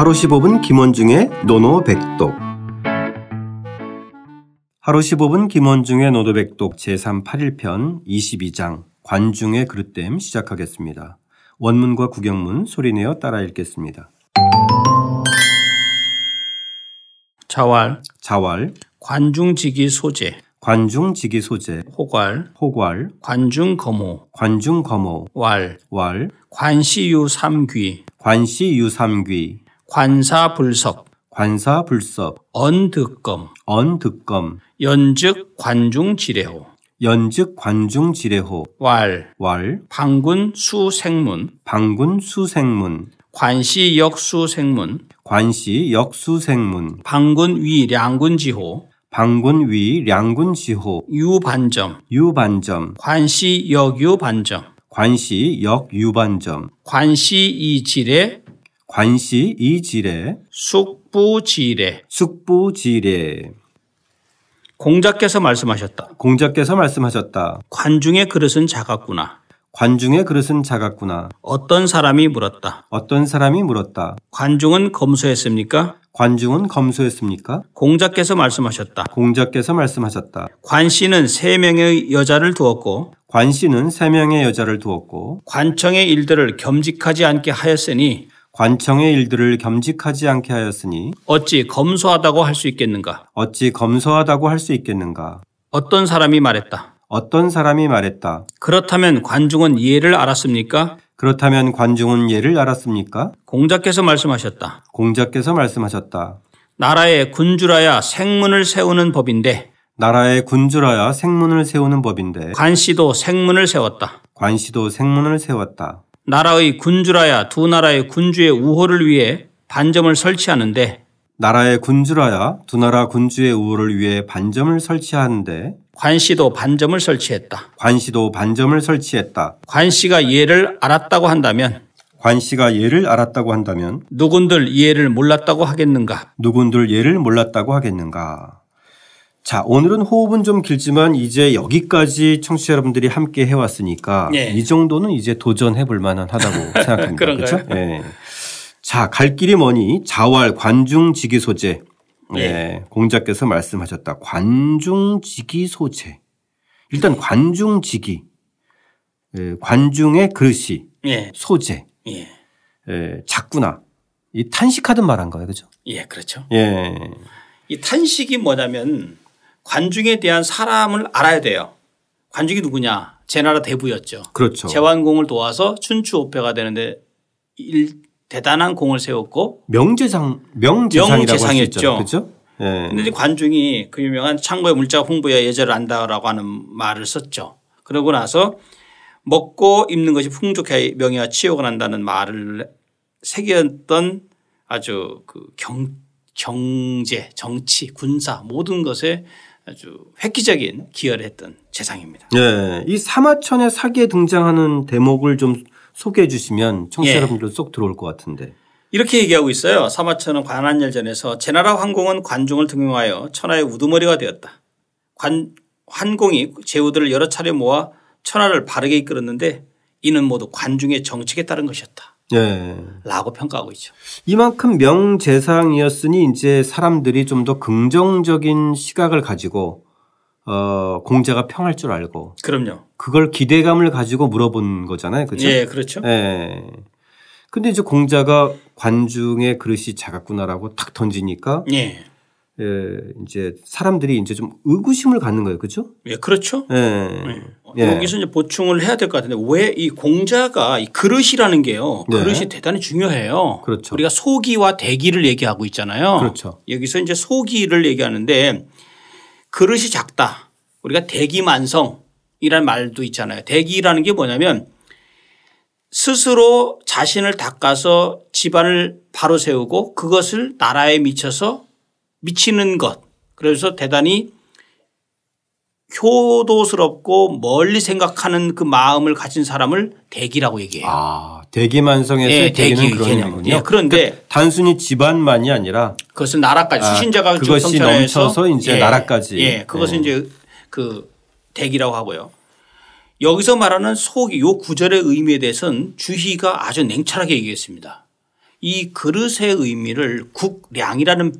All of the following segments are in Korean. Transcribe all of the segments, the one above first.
하루 15분 김원중의 노노백독 하루 15분 김원중의 노노백독 제381편 22장 관중의 그릇됨 시작하겠습니다. 원문과 구경문 소리내어 따라 읽겠습니다. 자왈, 자왈, 관중직이 소재, 관중직이 소재, 호괄, 호괄, 관중거모, 관중거모, 왈, 왈, 관시유 삼귀, 관시유 삼귀, 관사불석, 관사불섭, 언득검, 언득검, 연즉 관중지례호, 연즉 관중지례호, 왈, 왈, 방군 수생문, 방군 수생문, 관시 역수생문, 관시 역수생문, 방군 위 량군지호, 방군 위 량군지호, 유반점, 유반점, 관시 역유반점, 관시 역유반점, 관시 이지례, 관시 이지례, 숙부지례. 숙부지례. 공자께서 말씀하셨다. 공자께서 말씀하셨다. 관중의 그릇은 작았구나. 관중의 그릇은 작았구나. 어떤 사람이 물었다. 어떤 사람이 물었다. 관중은 검소했습니까? 관중은 검소했습니까? 공자께서 말씀하셨다. 공자께서 말씀하셨다. 관씨는 세 명의 여자를 두었고 관씨는 세 명의 여자를 두었고 관청의 일들을 겸직하지 않게 하였으니 관청의 일들을 겸직하지 않게 하였으니 어찌 검소하다고 할 수 있겠는가? 어찌 검소하다고 할 수 있겠는가? 어떤 사람이 말했다. 어떤 사람이 말했다. 그렇다면 관중은 예를 알았습니까? 그렇다면 관중은 예를 알았습니까? 공자께서 말씀하셨다. 공자께서 말씀하셨다. 나라의 군주라야 생문을 세우는 법인데 나라의 군주라야 생문을 세우는 법인데 관씨도 생문을 세웠다. 관시도 생문을 세웠다. 나라의 군주라야 두 나라의 군주의 우호를 위해 반점을 설치하는데 나라의 군주라야 두 나라 군주의 우호를 위해 반점을 설치하는데 관씨도 반점을 설치했다. 관시도 반점을 설치했다. 관씨가 예를 알았다고 한다면 관시가 예를 알았다고 한다면 누군들 예를 몰랐다고 하겠는가? 누군들 예를 몰랐다고 하겠는가? 자, 오늘은 호흡은 좀 길지만 이제 여기까지 청취자 여러분들이 함께 해왔으니까 예. 이 정도는 이제 도전해 볼 만한 하다고 생각합니다. 그렇죠? 예. 자, 갈 길이 뭐니? 자활 관중지기 소재. 예. 예. 공자께서 말씀하셨다. 관중지기 소재. 일단 관중지기. 예, 관중의 그릇이 예, 소재. 예, 예, 작구나. 이 탄식하듯 말한 거예요. 그죠? 예, 그렇죠. 예. 이 탄식이 뭐냐면 관중에 대한 사람을 알아야 돼요. 관중이 누구냐? 제나라 대부였죠. 그렇죠. 제완공을 도와서 춘추오패가 되는데 일, 대단한 공을 세웠고 명재상 명재상이라고. 그렇죠? 예. 근데 이제 관중이 그 유명한 창고의 물자 홍보야 예절을 안다라고 하는 말을 썼죠. 그러고 나서 먹고 입는 것이 풍족해야 명예와 치욕을 한다는 말을 새겼던 아주 그 경, 경제, 정치, 군사 모든 것에 아주 획기적인 기여를 했던 재상입니다. 예. 이 사마천의 사기에 등장하는 대목을 좀 소개해 주시면 청취자 예. 쏙 들어올 것 같은데. 이렇게 얘기하고 있어요. 사마천은 관한열전에서 제나라 환공은 관중을 등용하여 천하의 우두머리가 되었다. 관, 환공이 제후들을 여러 차례 모아 천하를 바르게 이끌었는데 이는 모두 관중의 정책에 따른 것이었다. 예. 라고 평가하고 있죠. 이만큼 명재상이었으니 이제 사람들이 좀 더 긍정적인 시각을 가지고 어, 공자가 평할 줄 알고 그럼요. 그걸 기대감을 가지고 물어본 거잖아요. 그렇죠? 예, 그렇죠. 예. 근데 이제 공자가 관중의 그릇이 작았구나라고 탁 던지니까 예. 예, 이제 사람들이 이제 좀 의구심을 갖는 거예요. 그죠? 예, 그렇죠. 예. 어, 예. 여기서 이제 보충을 해야 될 것 같은데 왜 이 공자가 이 그릇이라는 게요. 네. 그릇이 대단히 중요해요. 그렇죠. 우리가 소기와 대기를 얘기하고 있잖아요. 그렇죠. 여기서 이제 소기를 얘기하는데 그릇이 작다. 우리가 대기만성이라는 말도 있잖아요. 대기라는 게 뭐냐면 스스로 자신을 닦아서 집안을 바로 세우고 그것을 나라에 미쳐서 미치는 것. 그래서 대단히 효도스럽고 멀리 생각하는 그 마음을 가진 사람을 대기라고 얘기해요. 아, 대기만성에서 예, 대기는 대기 그런 개념. 의미군요. 예, 그런데 단순히 집안만이 아니라 그것은 나라까지 아, 수신자가 그것이 넘쳐서 이제 예, 나라까지. 예, 그것은 예. 이제 그 대기라고 하고요. 여기서 말하는 속이 요 구절의 의미에 대해서는 주희가 아주 냉철하게 얘기했습니다. 이 그릇의 의미를 국량이라는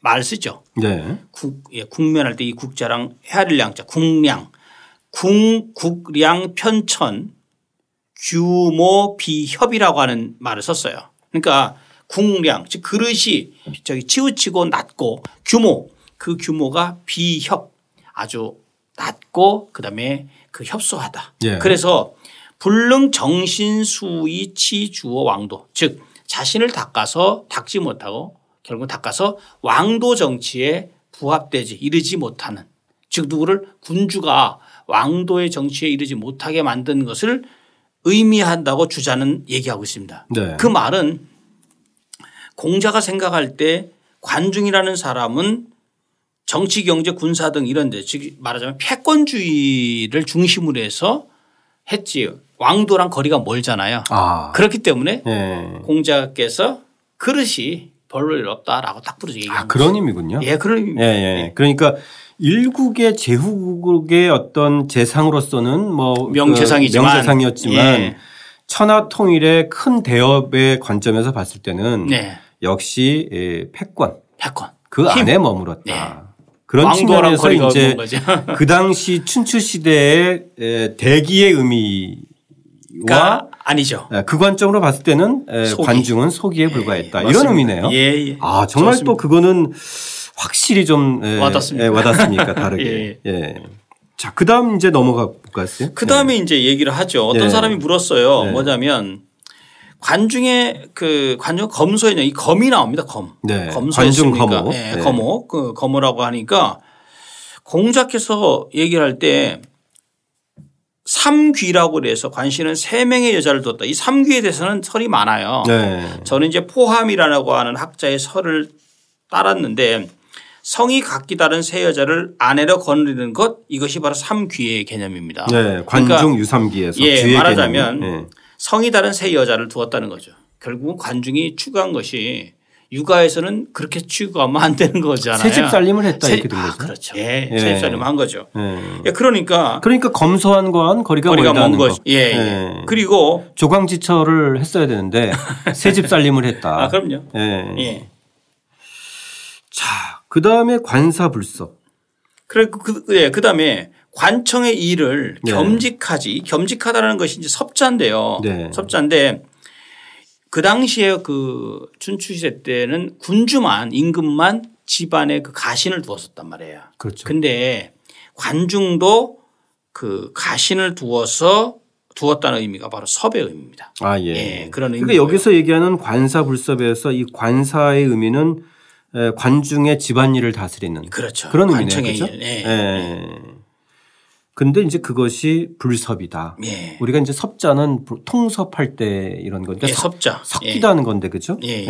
말 쓰죠. 네. 국, 예, 국면할 때 이 국자랑 헤아릴 량자 국량 궁, 국량 편천 규모 비협이라고 하는 말을 썼어요. 그러니까 국량 즉 그릇이 저기 치우치고 낮고 규모 그 규모가 비협 아주 낮고 그다음에 그 협소하다. 예. 그래서 불능 정신수의 치주어 왕도 즉 자신을 닦아서 닦지 못하고 결국 닦아서 왕도 정치에 부합되지 이르지 못하는 즉 누구를 군주가 왕도의 정치에 이르지 못하게 만든 것을 의미한다고 주자는 얘기하고 있습니다. 네. 그 말은 공자가 생각할 때 관중이라는 사람은 정치, 경제, 군사 등 이런 데 즉 말하자면 패권주의를 중심으로 해서 했지 왕도랑 거리가 멀잖아요. 아. 그렇기 때문에 예. 공자께서 그릇이 별로 일 없다라고 딱 부르지 아, 그런 의미군요. 예, 그런 예, 의미입니다. 예. 그러니까 일국의 제후국의 어떤 재상으로서는 뭐 명재상이지만. 그 명재상이었지만 예. 천하 통일의 큰 대업의 관점에서 봤을 때는 네. 역시 예, 패권 패권. 그 힘. 안에 머물렀다. 네. 그런 측면에서 이제. 그 당시 춘추 시대의 에, 대기의 의미와 가 아니죠. 에, 그 관점으로 봤을 때는 에, 소기. 관중은 소기에 불과했다. 이런 맞습니다. 의미네요. 예, 예. 아 정말 좋습니다. 또 그거는 확실히 좀 에, 와닿습니다. 에, 와닿습니까 다르게. 예. 자 그다음 이제 넘어가 볼까요? 그 다음에 이제 얘기를 하죠. 어떤 네. 사람이 물었어요. 네. 뭐냐면 관중의 그 관중 검소했냐 이 검이 나옵니다. 검. 네. 검소했습니까? 관중 검호. 네. 네. 검호. 그 검호라고 하니까 공자께서 얘기를 할 때 삼귀라고 그래서 관씨는 세 명의 여자를 뒀다. 이 삼귀에 대해서는 설이 많아요. 네. 저는 이제 포함이라고 하는 학자의 설을 따랐는데 성이 각기 다른 세 여자를 아내로 거느리는 것 이것이 바로 삼귀의 개념입니다. 네. 관중 그러니까 유삼기에서 예, 말하자면. 예. 성이 다른 세 여자를 두었다는 거죠. 결국은 관중이 추구한 것이 육아에서는 그렇게 추구하면 안 되는 거잖아요. 새집 살림을 했다 새- 이렇게 된 아, 거죠. 그렇죠. 예, 예. 새집 살림 한 거죠. 예. 예, 그러니까 그러니까 검소한 건 거리가, 거리가 먼 거죠. 거. 예, 예. 그리고 조광지처를 했어야 되는데 새집 살림을 했다. 아, 그럼요. 예. 예. 자, 그 다음에 관사불섭. 그래 그, 그, 예, 그다음에 관청의 일을 네. 겸직하지 겸직하다라는 것이 이제 섭자인데요. 네. 섭자인데 그 당시에 그 춘추 시대 때는 군주만 임금만 집안에 그 가신을 두었었단 말이에요. 그렇죠. 근데 관중도 그 가신을 두어서 두었다는 의미가 바로 섭의 의미입니다. 아, 예. 예, 그런 그러니까 의미고요. 여기서 얘기하는 관사 불섭에서 이 관사의 의미는 에, 관중의 집안일을 다스리는 그렇죠. 그런 의미네요. 그렇죠? 일. 예. 예. 근데 이제 그것이 불섭이다. 예. 우리가 이제 섭자는 통섭할 때 이런 거니까 예, 섭- 섭자. 섞이다 하는 건데 그죠? 예.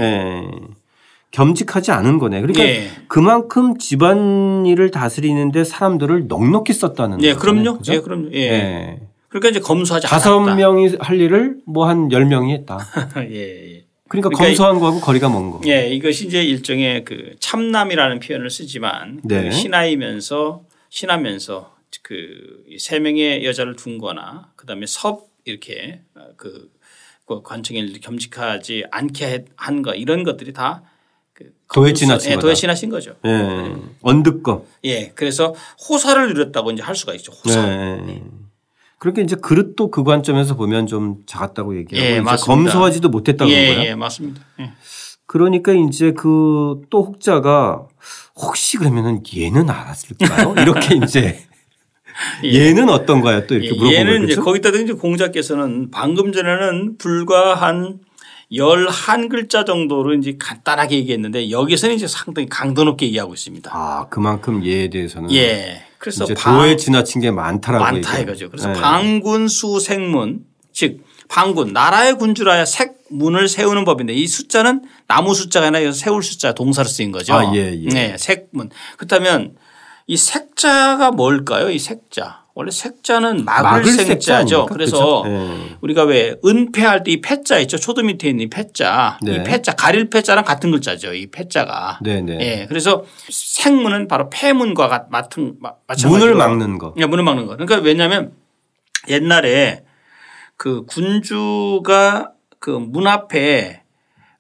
겸직하지 않은 거네. 그러니까 예. 그만큼 집안일을 다스리는데 사람들을 넉넉히 썼다는 예, 거잖아요. 그럼요. 그죠? 예, 그럼요. 예. 예. 그러니까 이제 검수하지 다섯 않았다. 명이 할 일을 뭐 한 열 명이 했다. 예, 예. 그러니까, 그러니까 검소한 거하고 거리가 먼 거. 예, 이것이 이제 일종의 그 참남이라는 표현을 쓰지만 네. 그 신하이면서 신하면서 그 세 명의 여자를 둔 거나 그다음에 섭 이렇게 그, 그 관청에 겸직하지 않게 한 거 이런 것들이 다그 도에 지나친 예. 도에 지나친 거죠. 예. 언득검. 예, 그래서 호사를 누렸다고 이제 할 수가 있죠. 호사. 네. 그렇게 이제 그릇도 그 관점에서 보면 좀 작았다고 얘기하고 예. 검소하지도 못했다는 예, 거예요. 예, 맞습니다. 예. 그러니까 이제 그 또 혹자가 혹시 그러면은 얘는 알았을까요? 이렇게 이제 얘는 어떤가요? 또 이렇게 예, 얘는 거예요. 이제? 거기다 이제 공자께서는 방금 전에는 불과 한 열한 글자 정도로 이제 간단하게 얘기했는데 여기서는 이제 상당히 강도 높게 얘기하고 있습니다. 아, 그만큼 얘에 대해서는 예. 그래서 도에 지나친 게 많다라고 많다. 이거죠. 그래서 네. 방군수 생문 즉 방군 나라의 군주라야 색문을 세우는 법인데 이 숫자는 나무 숫자가 아니라 세울 숫자 동사로 쓰인 거죠. 아, 예, 예. 네, 색문. 그렇다면 이 색자가 뭘까요? 이 색자. 원래 색자는 막을, 막을 색자 색자죠. 그래서 그죠? 예. 우리가 왜 은폐할 때 이 패자 있죠. 초도 밑에 있는 이 패자. 네. 이 패자 가릴 패자랑 같은 글자죠. 이 패자가. 네, 네. 예. 그래서 생문은 바로 폐문과 같- 같은 마- 마찬가지로 문을 막는 거. 예, 문을 막는 거. 그러니까 왜냐하면 옛날에 그 군주가 그 문 앞에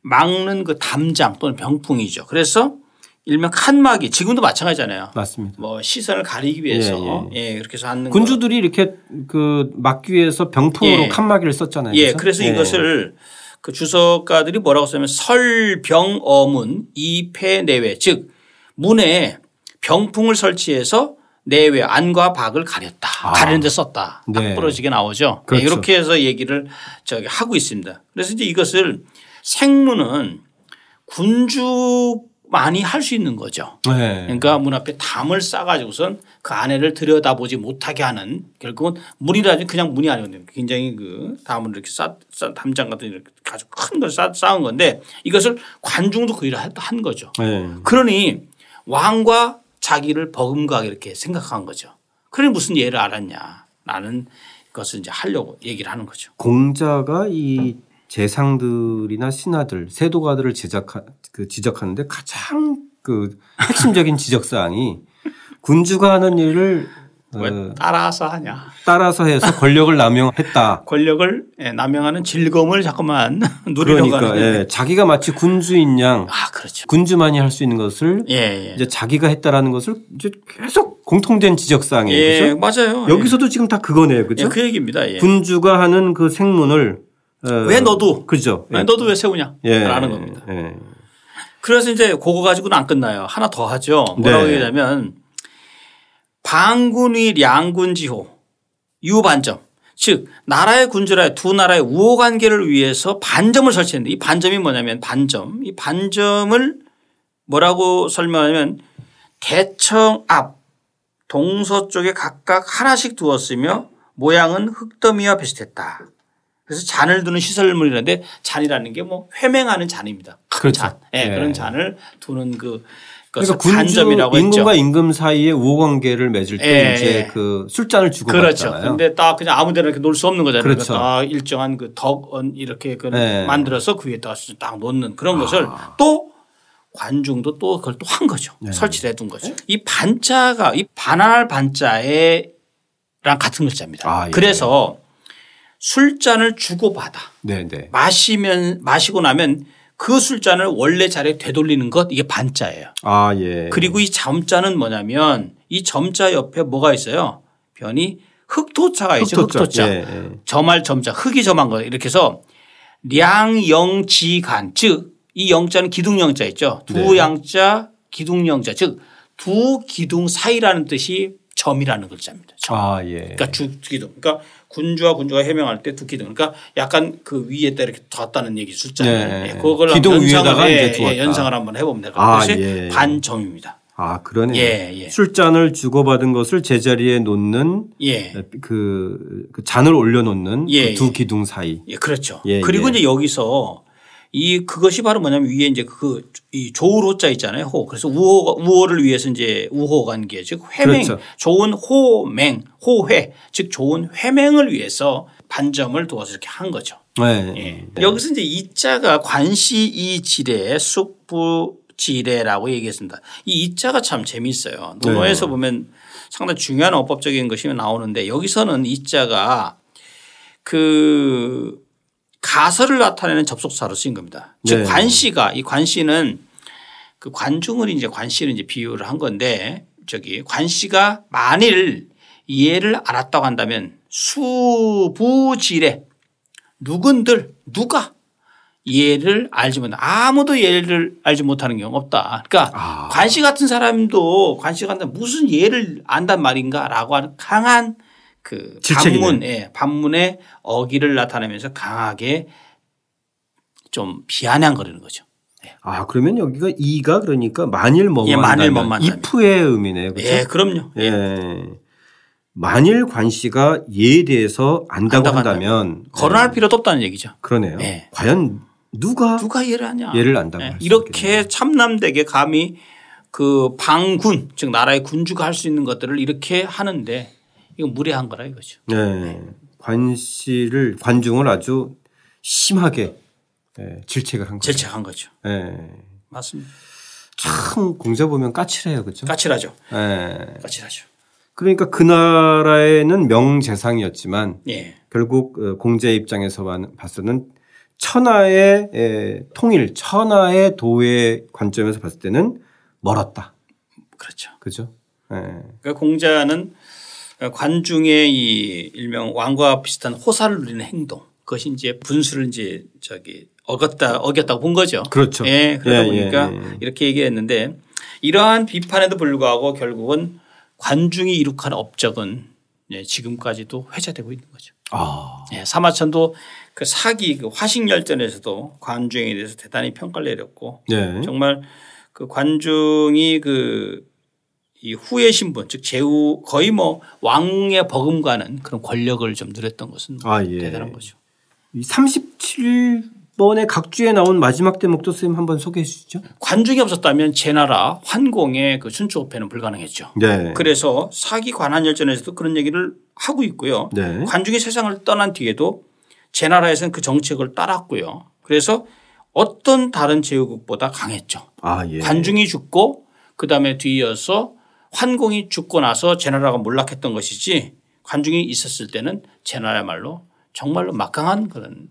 막는 그 담장 또는 병풍이죠. 그래서 일명 칸막이 지금도 마찬가지잖아요. 맞습니다. 뭐 시선을 가리기 위해서 예, 그렇게 해서 하는 군주들이 이렇게 그 막기 위해서 병풍으로 예. 칸막이를 썼잖아요. 예, 그래서? 그래서 예. 이것을 그 주석가들이 뭐라고 쓰냐면 설병어문 이패 내외 즉 문에 병풍을 설치해서 내외 안과 밖을 가렸다. 아. 가리는 데 썼다. 딱 네. 부러지게 나오죠. 그렇죠. 네, 이렇게 해서 얘기를 저기 하고 있습니다. 그래서 이제 이것을 생문은 군주 만이 할 수 있는 거죠. 네. 그러니까 문 앞에 담을 싸가지고선 그 안에를 들여다보지 못하게 하는 결국은 문이라지 그냥 문이 아니거든요. 굉장히 그 담을 이렇게 싸, 싸 담장 같은 이렇게 아주 큰 걸 쌓은 건데 이것을 관중도 그 일을 한 거죠. 네. 그러니 왕과 자기를 버금가게 이렇게 생각한 거죠. 그러니 무슨 예를 알았냐 라는 것을 이제 하려고 얘기를 하는 거죠. 공자가 이 재상들이나 신하들, 세도가들을 제작하, 그 지적하는데 가장 그 핵심적인 지적 사항이 군주가 하는 일을 왜 어, 따라서 하냐. 따라서 해서 권력을 남용했다. 권력을 예, 남용하는 즐거움을 자꾸만 누리려고 그러니까 하는. 예, 자기가 마치 군주인 양 아 그렇죠. 군주만이 할 수 있는 것을 예, 예. 이제 자기가 했다라는 것을 이제 계속 공통된 지적 사항이에요. 예, 그죠? 맞아요. 여기서도 지금 다 그거네요. 예, 그죠? 그 얘기입니다. 예. 군주가 하는 그 생문을 어, 왜 너도? 그죠? 왜 너도 왜 세우냐? 예. 라는 겁니다. 예. 그래서 이제 그거 가지고는 안 끝나요. 하나 더 하죠. 뭐라고 네. 얘기하냐면 방군위 량군지호 유반점 즉 나라의 군주라 두 나라의 우호 관계를 위해서 반점을 설치했는데 이 반점이 뭐냐면 반점 이 반점을 뭐라고 설명하냐면 대청 앞 동서쪽에 각각 하나씩 두었으며 모양은 흙더미와 비슷했다. 그래서 잔을 두는 시설물이라는데 잔이라는 게 뭐 회맹하는 잔입니다. 큰 그렇죠. 잔. 예, 예. 그런 잔을 두는 그 그러니까 군주 반점이라고 했죠. 임금과 임금 사이에 우호 관계를 맺을 때 예, 이제 예. 그 술잔을 주고 그렇죠. 받잖아요. 근데 딱 그냥 아무데나 이렇게 놓을 수 없는 거잖아요. 그렇죠. 그러니까 딱 일정한 그 덕언 이렇게 그 네. 만들어서 그 위에다가 딱 놓는 그런 아. 것을 또 관중도 또 그걸 또 한 거죠. 네. 설치를 해둔 거죠. 이 반자가 이 반할 반자에랑 같은 글자입니다. 아, 예. 그래서 술잔을 주고받아 네, 네. 마시면 마시고 나면 그 술잔을 원래 자리에 되돌리는 것 이게 반자예요. 아, 예. 그리고 이 점자는 뭐냐면 이 점자 옆에 뭐가 있어요? 변이 흑토자가 있죠. 흑토자. 흑토자. 예, 예. 점할 점자 흑이 점한 거 이렇게 해서 량영지간 즉 이 영자는 기둥영자 있죠. 두 네. 양자 기둥영자 즉 두 기둥 사이라는 뜻이 점이라는 글자입니다. 점. 아, 예. 그러니까 주 기둥. 그러니까 군주와 군주가 해명할 때 두 기둥. 그러니까 약간 그 위에다 이렇게 뒀다는 얘기 숫자를. 네. 예, 그걸 기둥 연상을, 위에다가 예, 예. 연상을 한번 해보면 될것 아, 같아요. 그것이 예. 반점입니다. 아, 그러네요. 예, 예. 술잔을 주고받은 것을 제자리에 놓는 예. 그, 그 잔을 올려놓는 예, 그두 예. 기둥 사이. 예, 그렇죠. 예, 그리고 예. 이제 여기서 이 그것이 바로 뭐냐면 위에 이제 그이 좋을 호자 있잖아요. 호. 그래서 우호 우호를 위해서 이제 우호 관계 즉 회맹 그렇죠. 좋은 호맹 호회 즉 좋은 회맹을 위해서 반점을 두어서 이렇게 한 거죠. 네. 예. 여기서 이제 이 자가 관시 이 지례 숙부 지례라고 얘기했습니다. 이 이자가 참 재미있어요. 논어에서 네. 보면 상당히 중요한 어법적인 것이 나오는데 여기서는 이자가 그 가설을 나타내는 접속사로 쓰인 겁니다. 즉 네. 관시가 이 관시는 그 관중을 이제 관시를 이제 비유를 한 건데 저기 관시가 만일 이해를 알았다고 한다면 수부지례 누군들 누가 예를 알지 못한 아무도 예를 알지 못하는 경우 없다. 그러니까 아. 관시 같은 사람도 관시 같은 무슨 예를 안단 말인가라고 하는 강한 그 질책이네. 반문, 예, 반문의 어기를 나타내면서 강하게 좀 비아냥거리는 거죠. 아, 그러면 여기가 이가 그러니까 만일 예, 만일 한다면 뭐뭐 한다면. if의 의미네요. 그렇죠? 예, 그럼요. 예. 만일 관 씨가 예에 대해서 안다고 안다고 한다면 거론할 필요도 없다는 얘기죠. 그러네요. 예. 과연 누가 누가 예를 하냐. 예를 안다고 예, 이렇게 참남되게 감히 그 방군 즉 나라의 군주가 할 수 있는 것들을 이렇게 하는데 이건 무례한 거라 이거죠. 네. 관씨를 관중을 아주 심하게 예, 질책을 한 거죠. 질책한 거죠. 예. 맞습니다. 참 공자 보면 까칠해요, 그렇죠? 까칠하죠. 예. 까칠하죠. 그러니까 그 나라에는 명재상이었지만 예. 결국 어, 공자의 입장에서 봤- 봤서는 천하의 에, 통일, 천하의 도의 관점에서 봤을 때는 멀었다. 그렇죠. 그죠? 예. 그러니까 공자는 관중의 이 일명 왕과 비슷한 호사를 누리는 행동 그것이 이제 분수를 이제 저기 어겼다 어겼다고 본 거죠. 그렇죠. 예, 그러다 예, 보니까 예, 예. 이렇게 얘기했는데 이러한 비판에도 불구하고 결국은 관중이 이룩한 업적은 예, 지금까지도 회자되고 있는 거죠. 아. 예, 사마천도 그 사기 그 화식 열전에서도 관중에 대해서 대단히 평가를 내렸고 네. 정말 그 관중이 그 이 후의 신분 즉 제후 거의 뭐 왕의 버금가는 그런 권력을 좀 누렸던 것은 아, 예. 대단한 거죠. 이 37번의 각주에 나온 마지막 대목도 선생님 한번 소개해 주시죠. 관중이 없었다면 제 나라 환공의 그 순초패는 불가능했죠. 네. 그래서 사기 관한열전에서도 그런 얘기를 하고 있고요. 네. 관중이 세상을 떠난 뒤에도 제 나라에서는 그 정책을 따랐고요. 그래서 어떤 다른 제후국보다 강했죠. 아, 예. 관중이 죽고 그다음에 뒤이어서 환공이 죽고 나서 제나라가 몰락했던 것이지 관중이 있었을 때는 제나라야말로 정말로 막강한 그런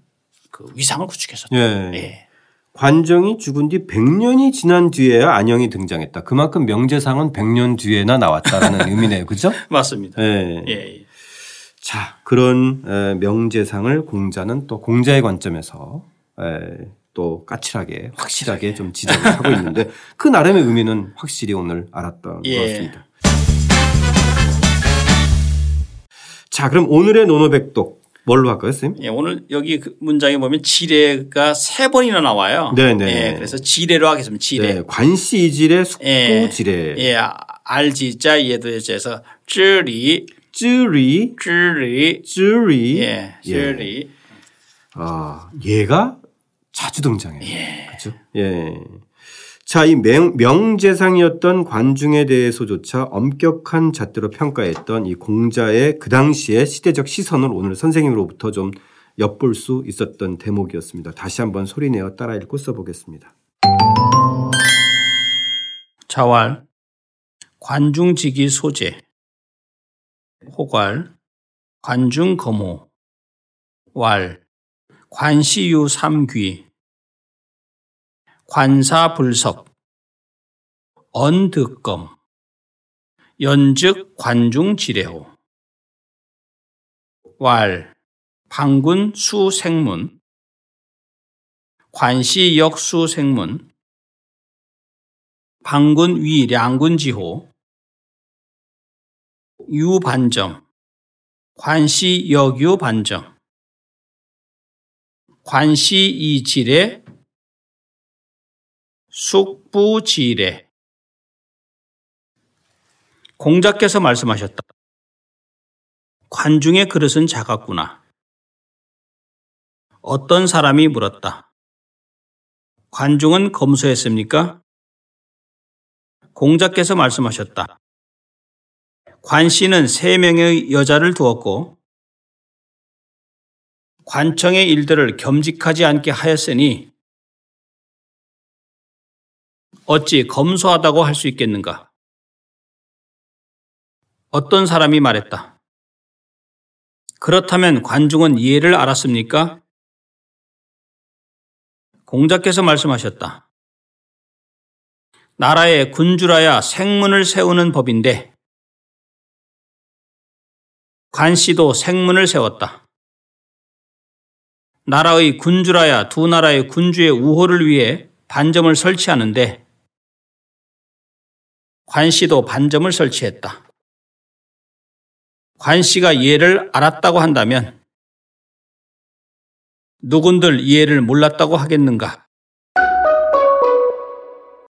그 위상을 구축했었죠. 예. 예. 관정이 죽은 뒤 100년이 지난 뒤에야 안영이 등장했다. 그만큼 명제상은 100년 뒤에나 나왔다라는 의미네요. 그죠? 맞습니다. 예. 예. 예. 자, 그런 에, 명제상을 공자는 또 공자의 관점에서 에, 또 까칠하게 확실하게 좀 지적을 하고 있는데 그 나름의 의미는 확실히 오늘 알았던 예. 것 같습니다. 자, 그럼 오늘의 노노백독 뭘로 할까요, 선생님? 예, 오늘 여기 그 문장에 보면 지뢰가 세 번이나 나와요. 네 네. 예, 그래서 지뢰로 하겠습니다. 지뢰. 네, 관시이질의 예. 숙부지례, 예, 알지자 예도에서 쯔리 쯔리, 쯔리 쯔리, 예, 쯔리 아, 얘가 자주 등장해요. 그렇죠? 예. 자, 이 명, 명재상이었던 관중에 대해서조차 엄격한 잣대로 평가했던 이 공자의 그 당시의 시대적 시선을 오늘 선생님으로부터 좀 엿볼 수 있었던 대목이었습니다. 다시 한번 소리내어 따라 읽고 써보겠습니다. 자왈 관중직이 소재 호괄 관중거모 왈 관시유 삼귀 관사불석 언득검 연즉 관중지례호 왈 방군 수생문 관시역 수생문 방군 위 량군지호 유반정 관시 역유 반정 관시 이지례 숙부지례 공자께서 말씀하셨다. 관중의 그릇은 작았구나. 어떤 사람이 물었다. 관중은 검소했습니까? 공자께서 말씀하셨다. 관 씨는 세 명의 여자를 두었고 관청의 일들을 겸직하지 않게 하였으니 어찌 검소하다고 할 수 있겠는가? 어떤 사람이 말했다. 그렇다면 관중은 예를 알았습니까? 공자께서 말씀하셨다. 나라의 군주라야 생문을 세우는 법인데 관 씨도 생문을 세웠다. 나라의 군주라야 두 나라의 군주의 우호를 위해 반점을 설치하는데 관씨도 반점을 설치했다. 관씨가 예를 알았다고 한다면 누군들 이해를 몰랐다고 하겠는가?